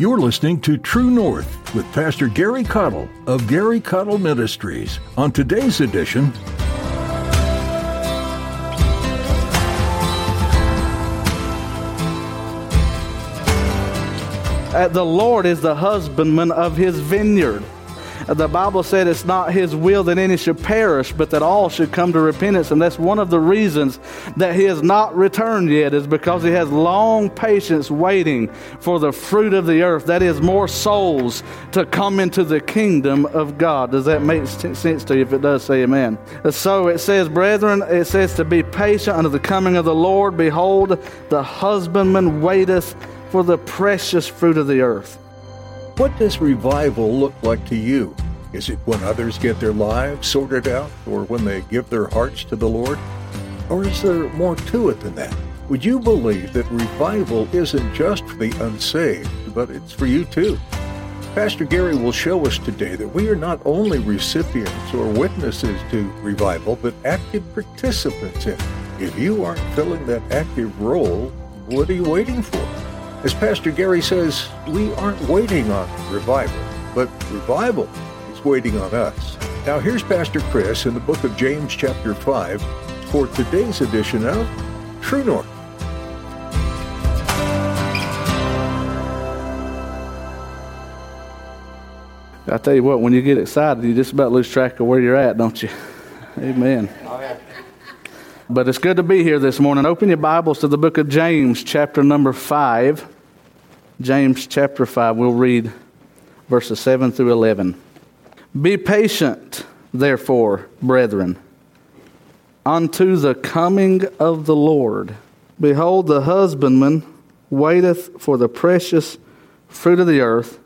You're listening to True North with Pastor Gary Caudill of Gary Caudill Ministries. On today's edition, the Lord is the husbandman of his vineyard. The Bible said it's not his will that any should perish, but that all should come to repentance. And that's one of the reasons that he has not returned yet, is because he has long patience waiting for the fruit of the earth. That is, more souls to come into the kingdom of God. Does that make sense to you? If it does, say amen. So it says, brethren, it says to be patient unto the coming of the Lord. Behold, the husbandman waiteth for the precious fruit of the earth. What does revival look like to you? Is it when others get their lives sorted out or when they give their hearts to the Lord? Or is there more to it than that? Would you believe that revival isn't just for the unsaved, but it's for you too? Pastor Gary will show us today that we are not only recipients or witnesses to revival, but active participants in it. If you aren't filling that active role, what are you waiting for? As Pastor Gary says, we aren't waiting on revival, but revival is waiting on us. Now here's Pastor Chris in the book of James chapter 5 for today's edition of True North. I tell you what, when you get excited, you just about lose track of where you're at, don't you? Amen. But it's good to be here this morning. Open your Bibles to the book of James, chapter number 5. James, chapter 5. We'll read verses 7 through 11. Be patient, therefore, brethren, unto the coming of the Lord. Behold, the husbandman waiteth for the precious fruit of the earth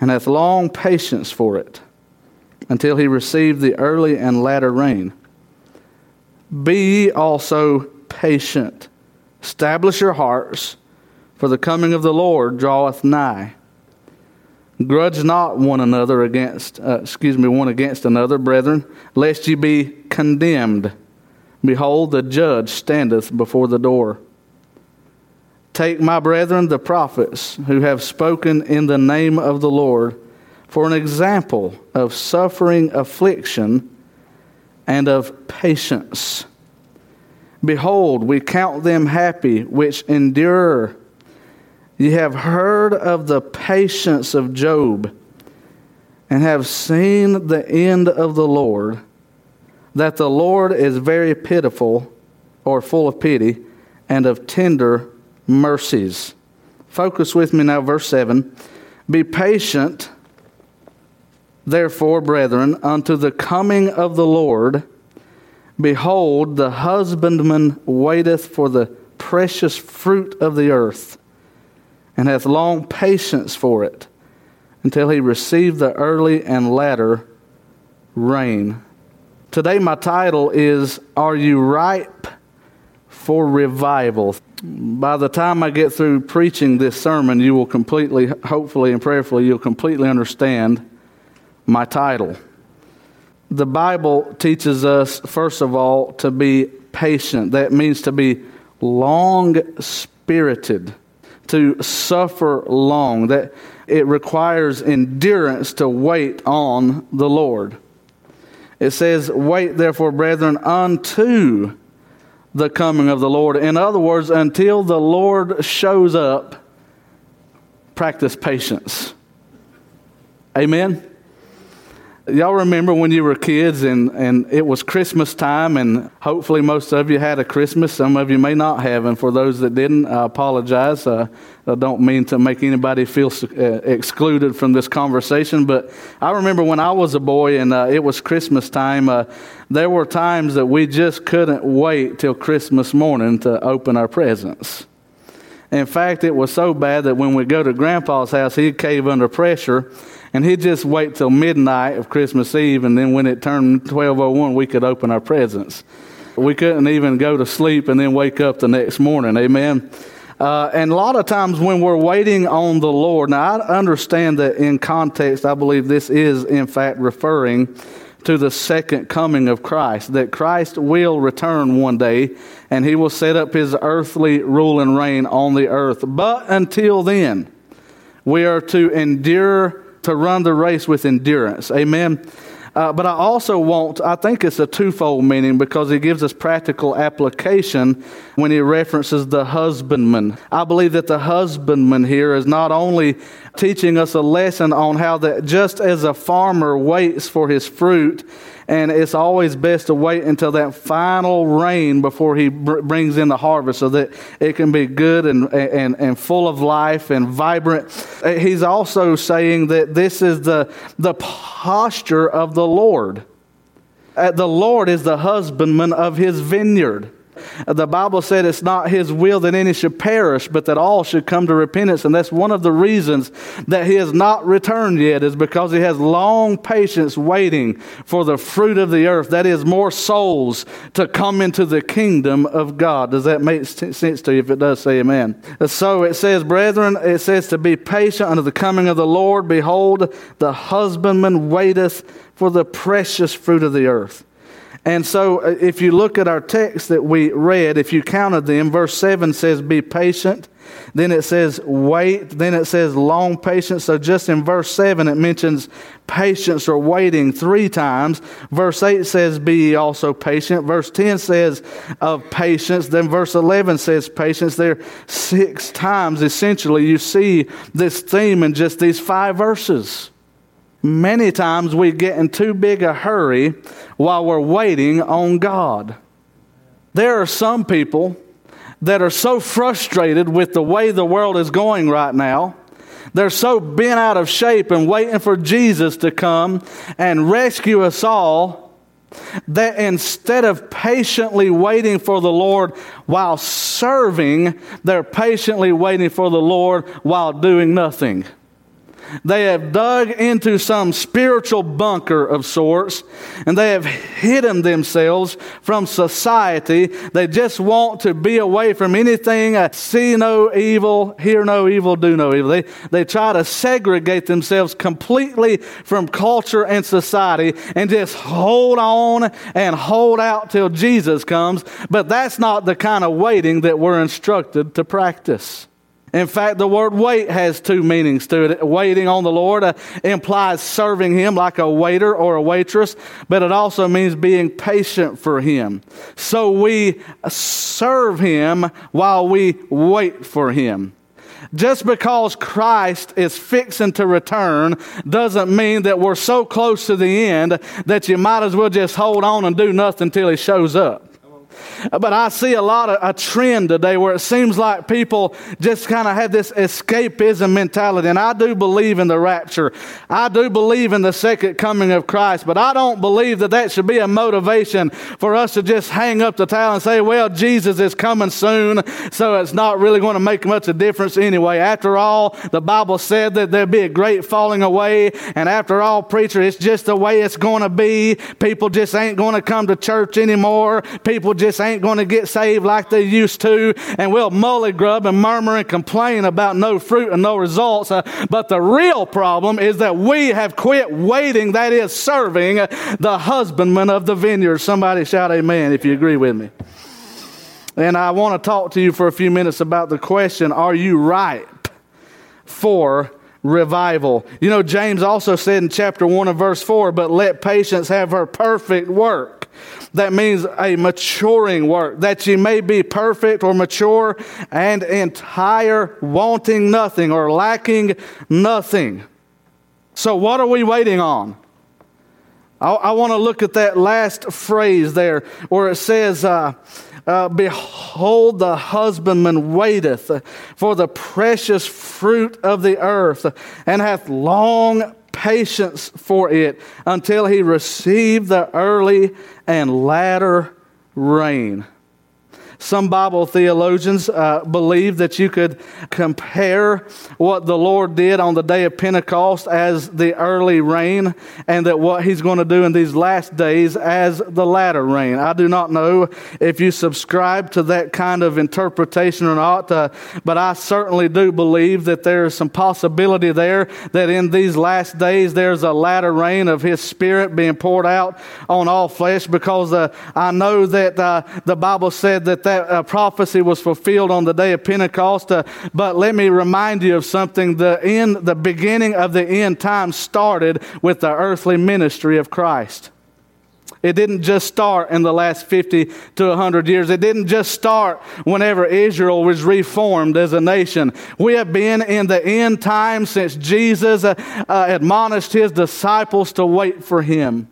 and hath long patience for it, until he receive the early and latter rain. Be also patient. Establish your hearts, for the coming of the Lord draweth nigh. Grudge not one another against, uh, excuse me, one against another, brethren, lest ye be condemned. Behold, the judge standeth before the door. Take my brethren, the prophets, who have spoken in the name of the Lord, for an example of suffering affliction and of patience. Behold, we count them happy which endure. You have heard of the patience of Job, and have seen the end of the Lord, that the Lord is very pitiful, or full of pity, and of tender mercies. Focus with me now, verse 7. Be patient, therefore, brethren, unto the coming of the Lord. Behold, the husbandman waiteth for the precious fruit of the earth, and hath long patience for it, until he receive the early and latter rain. Today, my title is Are You Ripe for Revival? By the time I get through preaching this sermon, you will completely, hopefully and prayerfully, you'll completely understand my title. The Bible teaches us, first of all, to be patient. That means to be long spirited, to suffer long. That it requires endurance to wait on the Lord. It says, Wait therefore, brethren, unto the coming of the Lord. In other words, until the Lord shows up, practice patience. Amen. Y'all remember when you were kids and, and it was Christmas time, and hopefully most of you had a Christmas. Some of you may not have. And for those that didn't, I apologize. Uh, I don't mean to make anybody feel uh, excluded from this conversation, but I remember when I was a boy and uh, it was Christmas time, uh, there were times that we just couldn't wait till Christmas morning to open our presents. In fact, it was so bad that when we go to Grandpa's house, he'd cave under pressure and he'd just wait till midnight of Christmas Eve, and then when it turned 1201, we could open our presents. We couldn't even go to sleep and then wake up the next morning. Amen. Uh, and a lot of times when we're waiting on the Lord, now I understand that in context, I believe this is in fact referring to the second coming of Christ, that Christ will return one day and he will set up his earthly rule and reign on the earth. But until then, We are to endure, to run the race with endurance. Amen. Uh, but I also want, I think it's a twofold meaning because he gives us practical application when he references the husbandman. I believe that the husbandman here is not only teaching us a lesson on how that just as a farmer waits for his fruit, and it's always best to wait until that final rain before he br- brings in the harvest so that it can be good and, and, and full of life and vibrant. He's also saying that this is the, the posture of the Lord. Uh, the Lord is the husbandman of his vineyard. The Bible said it's not His will that any should perish, but that all should come to repentance. And that's one of the reasons that He has not returned yet, is because He has long patience waiting for the fruit of the earth. That is, more souls to come into the kingdom of God. Does that make sense to you? If it does, say amen. So it says, brethren, it says to be patient unto the coming of the Lord. Behold, the husbandman waiteth for the precious fruit of the earth. And so, uh, if you look at our text that we read, if you counted them, verse 7 says, Be patient. Then it says, Wait. Then it says, Long patience. So, just in verse 7, it mentions patience or waiting three times. Verse 8 says, Be ye also patient. Verse 10 says, Of patience. Then verse 11 says, Patience. There, six times essentially, you see this theme in just these five verses. Many times we get in too big a hurry while we're waiting on God. There are some people that are so frustrated with the way the world is going right now. They're so bent out of shape and waiting for Jesus to come and rescue us all that instead of patiently waiting for the Lord while serving, they're patiently waiting for the Lord while doing nothing. They have dug into some spiritual bunker of sorts and they have hidden themselves from society. They just want to be away from anything, uh, see no evil, hear no evil, do no evil. They, they try to segregate themselves completely from culture and society and just hold on and hold out till Jesus comes. But that's not the kind of waiting that we're instructed to practice. In fact, the word wait has two meanings to it. Waiting on the Lord uh, implies serving Him like a waiter or a waitress, but it also means being patient for Him. So we serve Him while we wait for Him. Just because Christ is fixing to return doesn't mean that we're so close to the end that you might as well just hold on and do nothing until He shows up. But I see a lot of a trend today where it seems like people just kind of have this escapism mentality. And I do believe in the rapture. I do believe in the second coming of Christ. But I don't believe that that should be a motivation for us to just hang up the towel and say, well, Jesus is coming soon, so it's not really going to make much a difference anyway. After all, the Bible said that there'd be a great falling away. And after all, preacher, it's just the way it's going to be. People just ain't going to come to church anymore. People just ain't ain't going to get saved like they used to, and we'll mully grub and murmur and complain about no fruit and no results. Uh, but the real problem is that we have quit waiting, that is, serving the husbandman of the vineyard. Somebody shout amen if you agree with me. And I want to talk to you for a few minutes about the question Are you ripe for revival? You know, James also said in chapter 1 and verse 4 But let patience have her perfect work that means a maturing work, that you may be perfect or mature and entire, wanting nothing or lacking nothing. So, what are we waiting on? I, I want to look at that last phrase there where it says, uh, uh, Behold, the husbandman waiteth for the precious fruit of the earth and hath long patience for it until he received the early and latter rain. Some Bible theologians uh, believe that you could compare what the Lord did on the day of Pentecost as the early rain, and that what He's going to do in these last days as the latter rain. I do not know if you subscribe to that kind of interpretation or not, uh, but I certainly do believe that there is some possibility there that in these last days there's a latter rain of His Spirit being poured out on all flesh because uh, I know that uh, the Bible said that that uh, prophecy was fulfilled on the day of Pentecost. Uh, but let me remind you of something. The end, the beginning of the end time started with the earthly ministry of Christ. It didn't just start in the last 50 to 100 years. It didn't just start whenever Israel was reformed as a nation. We have been in the end time since Jesus uh, uh, admonished his disciples to wait for him.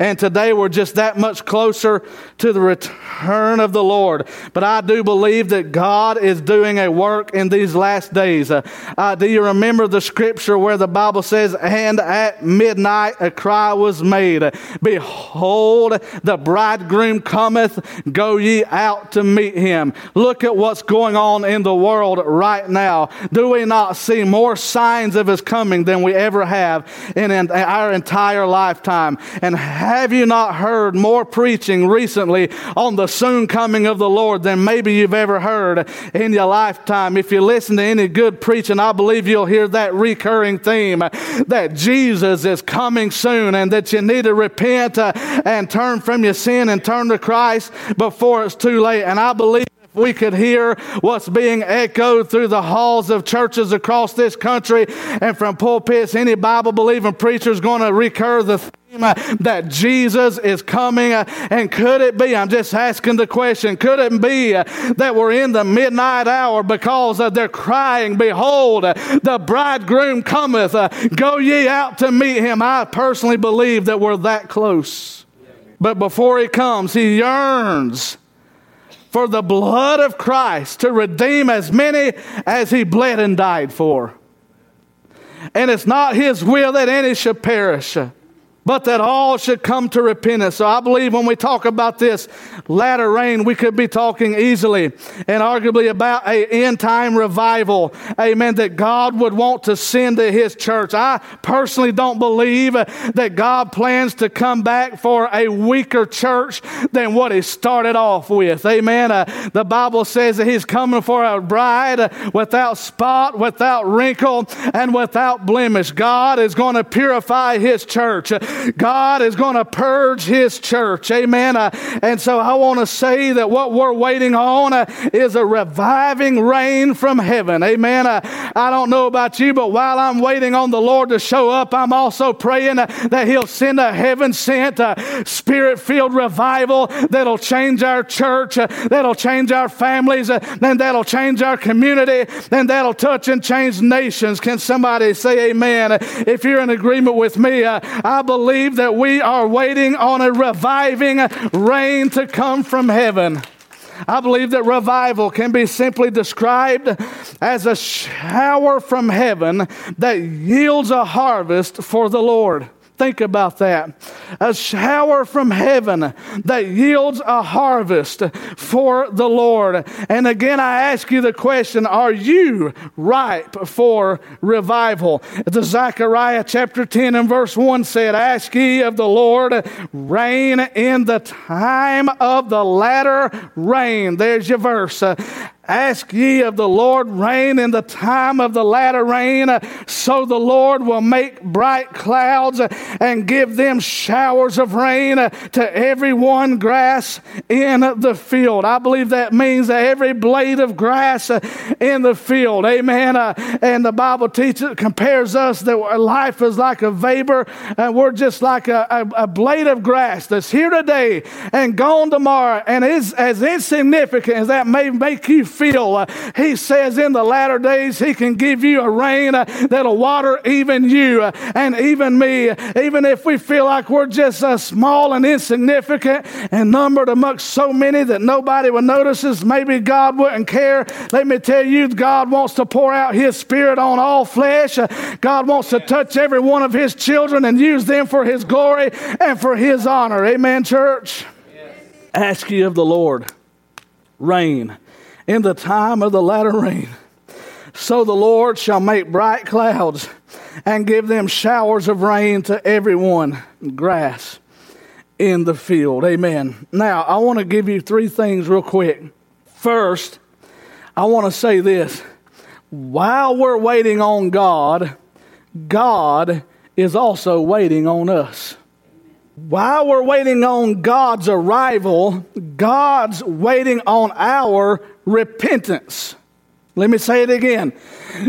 And today we're just that much closer to the return of the Lord. But I do believe that God is doing a work in these last days. Uh, uh, do you remember the scripture where the Bible says, And at midnight a cry was made, Behold, the bridegroom cometh, go ye out to meet him. Look at what's going on in the world right now. Do we not see more signs of his coming than we ever have in, in our entire lifetime? And have you not heard more preaching recently on the soon coming of the Lord than maybe you've ever heard in your lifetime? If you listen to any good preaching, I believe you'll hear that recurring theme that Jesus is coming soon and that you need to repent uh, and turn from your sin and turn to Christ before it's too late. And I believe we could hear what's being echoed through the halls of churches across this country and from pulpits. Any Bible believing preacher is going to recur the theme that Jesus is coming. And could it be, I'm just asking the question, could it be that we're in the midnight hour because they're crying, Behold, the bridegroom cometh, go ye out to meet him? I personally believe that we're that close. But before he comes, he yearns for the blood of Christ to redeem as many as he bled and died for. And it's not his will that any should perish, but that all should come to repentance. So I believe when we talk about this latter rain, we could be talking easily and arguably about a end time revival. Amen. That God would want to send to his church. I personally don't believe that God plans to come back for a weaker church than what he started off with. Amen. Uh, the Bible says that he's coming for a bride without spot, without wrinkle, and without blemish. God is going to purify his church. God is going to purge his church. Amen. Uh, and so I want to say that what we're waiting on uh, is a reviving rain from heaven. Amen. Uh, I don't know about you, but while I'm waiting on the Lord to show up, I'm also praying uh, that he'll send a heaven sent, uh, spirit filled revival that'll change our church, uh, that'll change our families, and that'll change our community, and that'll touch and change nations. Can somebody say amen? If you're in agreement with me, I believe believe that we are waiting on a reviving rain to come from heaven. I believe that revival can be simply described as a shower from heaven that yields a harvest for the Lord. Think about that. A shower from heaven that yields a harvest for the Lord. And again, I ask you the question Are you ripe for revival? The Zechariah chapter 10 and verse 1 said, Ask ye of the Lord rain in the time of the latter rain. There's your verse. Ask ye of the Lord rain in the time of the latter rain, so the Lord will make bright clouds and give them showers of rain to every one grass in the field. I believe that means that every blade of grass in the field, amen. Uh, and the Bible teaches, compares us that life is like a vapor, and we're just like a, a, a blade of grass that's here today and gone tomorrow, and is as insignificant as that may make you feel. Uh, he says in the latter days, He can give you a rain uh, that'll water even you uh, and even me. Even if we feel like we're just small and insignificant and numbered amongst so many that nobody would notice us, maybe God wouldn't care. Let me tell you, God wants to pour out His Spirit on all flesh. God wants to touch every one of His children and use them for His glory and for His honor. Amen, church? Ask ye of the Lord rain in the time of the latter rain. So the Lord shall make bright clouds and give them showers of rain to everyone, grass in the field. Amen. Now, I want to give you three things real quick. First, I want to say this. While we're waiting on God, God is also waiting on us. While we're waiting on God's arrival, God's waiting on our repentance. Let me say it again.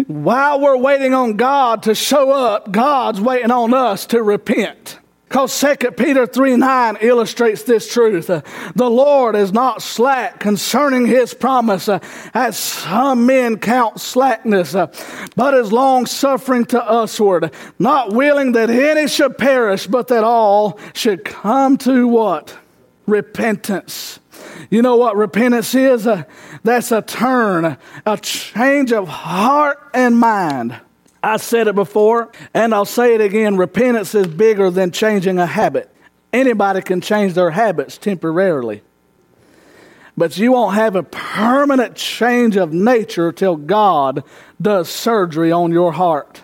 While we're waiting on God to show up, God's waiting on us to repent. Because 2 Peter 3 9 illustrates this truth. Uh, the Lord is not slack concerning his promise, uh, as some men count slackness, uh, but is long suffering to usward, not willing that any should perish, but that all should come to what? Repentance. You know what repentance is? That's a turn, a change of heart and mind. I said it before, and I'll say it again repentance is bigger than changing a habit. Anybody can change their habits temporarily. But you won't have a permanent change of nature till God does surgery on your heart.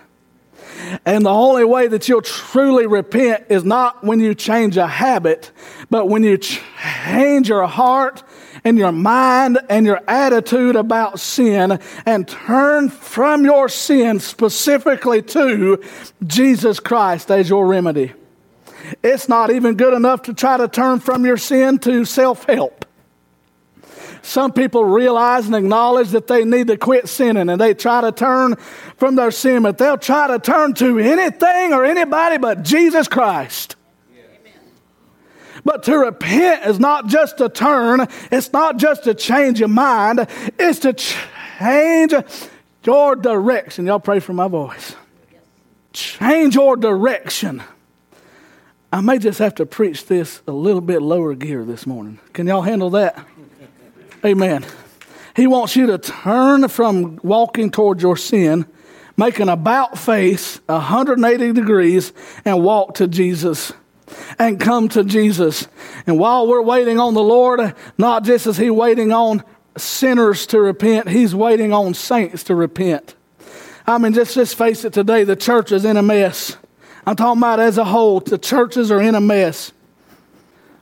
And the only way that you'll truly repent is not when you change a habit, but when you change your heart and your mind and your attitude about sin and turn from your sin specifically to Jesus Christ as your remedy. It's not even good enough to try to turn from your sin to self help. Some people realize and acknowledge that they need to quit sinning and they try to turn from their sin, but they'll try to turn to anything or anybody but Jesus Christ. But to repent is not just to turn, it's not just to change your mind, it's to change your direction. Y'all pray for my voice. Change your direction. I may just have to preach this a little bit lower gear this morning. Can y'all handle that? Amen. He wants you to turn from walking towards your sin, make an about face 180 degrees, and walk to Jesus and come to Jesus. And while we're waiting on the Lord, not just as He waiting on sinners to repent, He's waiting on saints to repent. I mean, just, just face it today, the church is in a mess. I'm talking about as a whole, the churches are in a mess.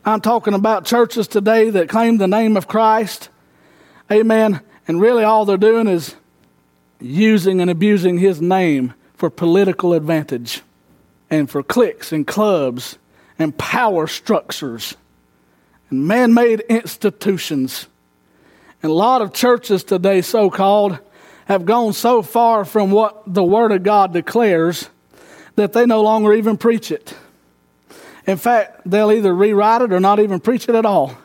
I'm talking about churches today that claim the name of Christ. Amen. And really, all they're doing is using and abusing His name for political advantage and for cliques and clubs and power structures and man made institutions. And a lot of churches today, so called, have gone so far from what the Word of God declares that they no longer even preach it. In fact, they'll either rewrite it or not even preach it at all.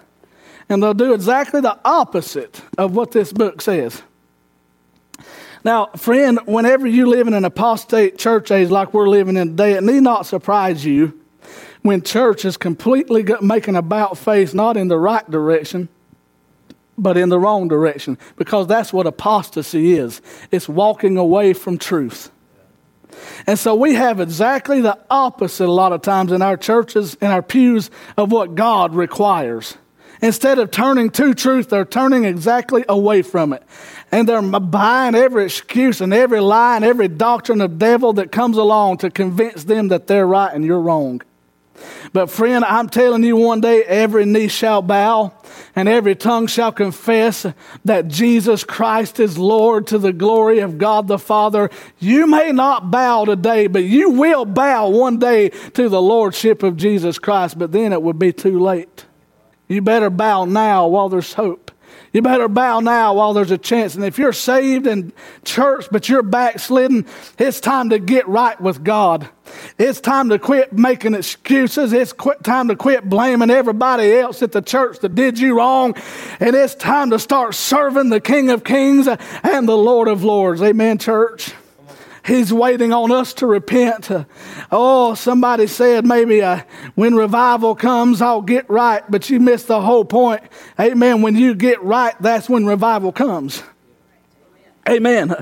And they'll do exactly the opposite of what this book says. Now, friend, whenever you live in an apostate church age like we're living in today, it need not surprise you when church is completely making about face not in the right direction, but in the wrong direction, because that's what apostasy is it's walking away from truth. And so we have exactly the opposite a lot of times in our churches, in our pews, of what God requires. Instead of turning to truth, they're turning exactly away from it. And they're buying every excuse and every lie and every doctrine of devil that comes along to convince them that they're right and you're wrong. But friend, I'm telling you one day every knee shall bow and every tongue shall confess that Jesus Christ is Lord to the glory of God the Father. You may not bow today, but you will bow one day to the Lordship of Jesus Christ, but then it would be too late. You better bow now while there's hope. You better bow now while there's a chance. And if you're saved in church, but you're backslidden, it's time to get right with God. It's time to quit making excuses. It's time to quit blaming everybody else at the church that did you wrong. And it's time to start serving the King of Kings and the Lord of Lords. Amen, church. He's waiting on us to repent. Oh, somebody said maybe uh, when revival comes, I'll get right, but you missed the whole point. Amen. When you get right, that's when revival comes. Amen.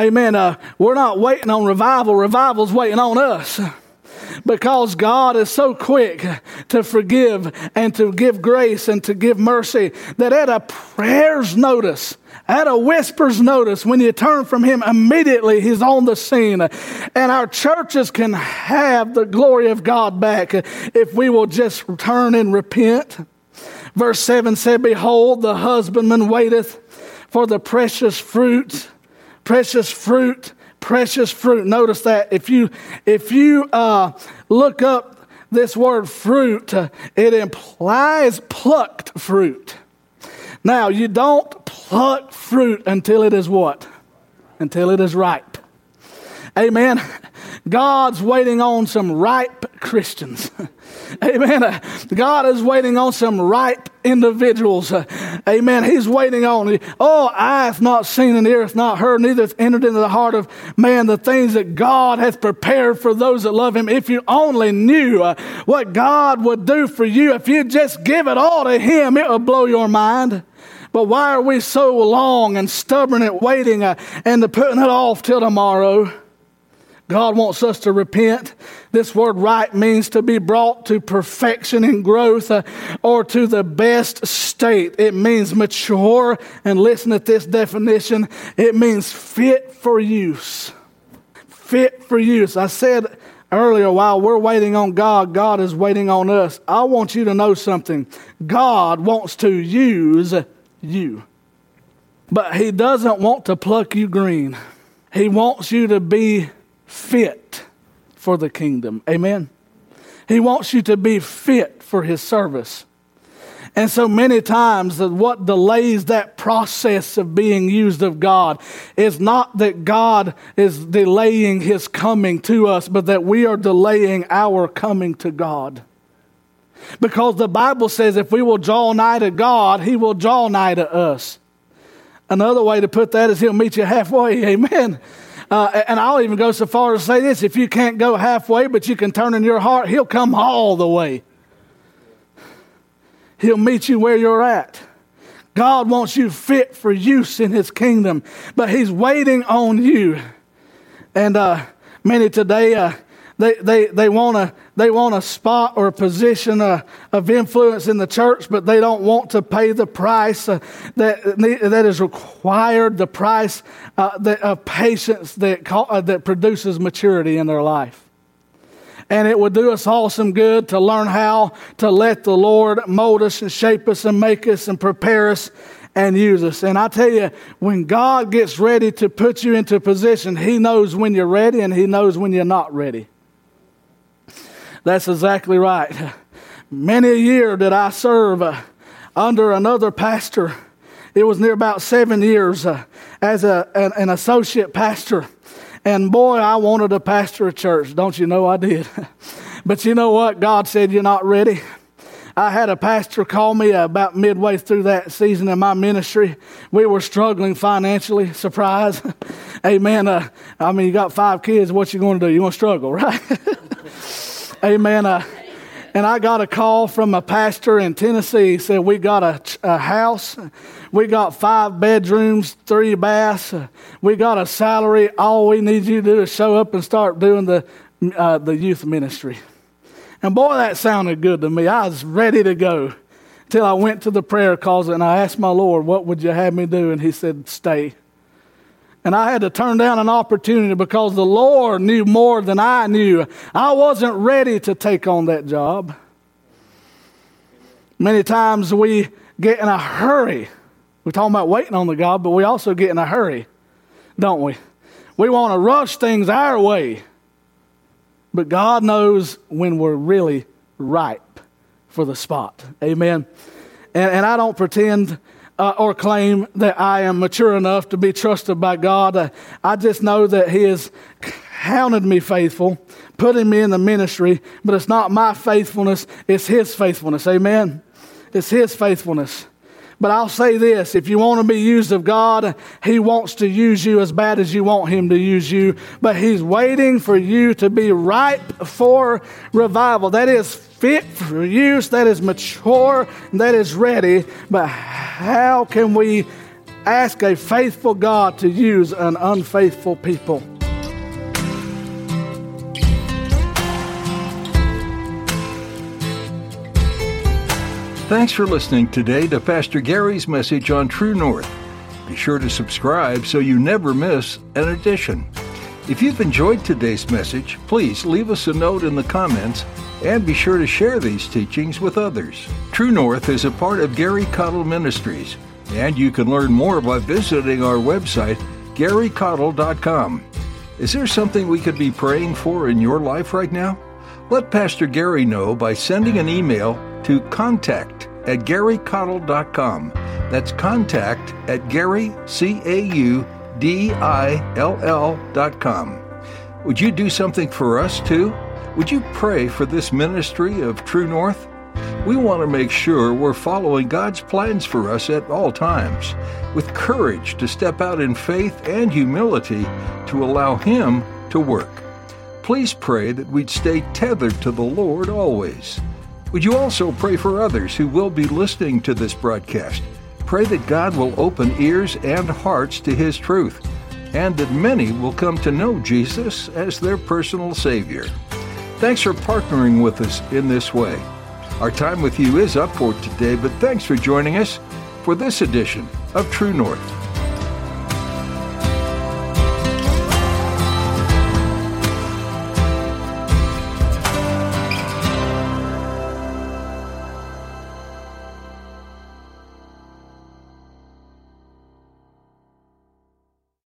Amen. Uh, we're not waiting on revival, revival's waiting on us because God is so quick to forgive and to give grace and to give mercy that at a prayer's notice, at a whisper's notice, when you turn from Him, immediately He's on the scene. And our churches can have the glory of God back if we will just turn and repent. Verse 7 said, Behold, the husbandman waiteth for the precious fruit, precious fruit, precious fruit. Notice that if you if you uh, look up this word fruit, uh, it implies plucked fruit. Now, you don't pluck fruit until it is what? Until it is ripe. Amen. God's waiting on some ripe Christians. Amen. God is waiting on some ripe individuals. Amen. He's waiting on. Oh, I have not seen and ear hath not heard, neither hath entered into the heart of man the things that God hath prepared for those that love him. If you only knew uh, what God would do for you, if you just give it all to him, it would blow your mind. But why are we so long and stubborn at waiting uh, and putting it off till tomorrow? God wants us to repent. This word right means to be brought to perfection and growth uh, or to the best state. It means mature. And listen at this definition it means fit for use. Fit for use. I said earlier, while we're waiting on God, God is waiting on us. I want you to know something. God wants to use you, but He doesn't want to pluck you green. He wants you to be fit for the kingdom. Amen. He wants you to be fit for his service. And so many times, what delays that process of being used of God is not that God is delaying his coming to us, but that we are delaying our coming to God. Because the Bible says if we will draw nigh to God, he will draw nigh to us. Another way to put that is he'll meet you halfway. Amen. Uh, and I'll even go so far as to say this if you can't go halfway, but you can turn in your heart, He'll come all the way. He'll meet you where you're at. God wants you fit for use in His kingdom, but He's waiting on you. And uh, many today, uh, they, they, they want a, they want a spot or a position uh, of influence in the church, but they don't want to pay the price uh, that, that is required, the price uh, that, of patience that, uh, that produces maturity in their life. And it would do us all some good to learn how to let the Lord mold us and shape us and make us and prepare us and use us. And I tell you, when God gets ready to put you into a position, He knows when you're ready and He knows when you're not ready. That's exactly right. Many a year did I serve uh, under another pastor. It was near about seven years uh, as a, an, an associate pastor. And boy, I wanted to pastor a church. Don't you know I did? but you know what? God said, You're not ready. I had a pastor call me about midway through that season in my ministry. We were struggling financially. Surprise. Amen. Uh, I mean, you got five kids. What you going to do? You going to struggle, right? Amen. And I got a call from a pastor in Tennessee. He said, We got a, a house. We got five bedrooms, three baths. We got a salary. All we need you to do is show up and start doing the, uh, the youth ministry. And boy, that sounded good to me. I was ready to go until I went to the prayer closet and I asked my Lord, What would you have me do? And He said, Stay. And I had to turn down an opportunity because the Lord knew more than I knew. I wasn't ready to take on that job. Many times we get in a hurry. We're talking about waiting on the God, but we also get in a hurry, don't we? We want to rush things our way. But God knows when we're really ripe for the spot. Amen. And, and I don't pretend uh, or claim that I am mature enough to be trusted by God. Uh, I just know that He has counted me faithful, putting me in the ministry, but it's not my faithfulness, it's His faithfulness. Amen? It's His faithfulness. But I'll say this if you want to be used of God, He wants to use you as bad as you want Him to use you. But He's waiting for you to be ripe for revival. That is fit for use, that is mature, that is ready. But how can we ask a faithful God to use an unfaithful people? Thanks for listening today to Pastor Gary's message on True North. Be sure to subscribe so you never miss an edition. If you've enjoyed today's message, please leave us a note in the comments and be sure to share these teachings with others. True North is a part of Gary Caudill Ministries, and you can learn more by visiting our website, garycaudill.com. Is there something we could be praying for in your life right now? Let Pastor Gary know by sending an email to contact at garycaudill.com. That's contact at Gary, C-A-U-D-I-L-L dot com. Would you do something for us too? Would you pray for this ministry of True North? We want to make sure we're following God's plans for us at all times, with courage to step out in faith and humility to allow Him to work. Please pray that we'd stay tethered to the Lord always. Would you also pray for others who will be listening to this broadcast? Pray that God will open ears and hearts to His truth, and that many will come to know Jesus as their personal Savior. Thanks for partnering with us in this way. Our time with you is up for today, but thanks for joining us for this edition of True North.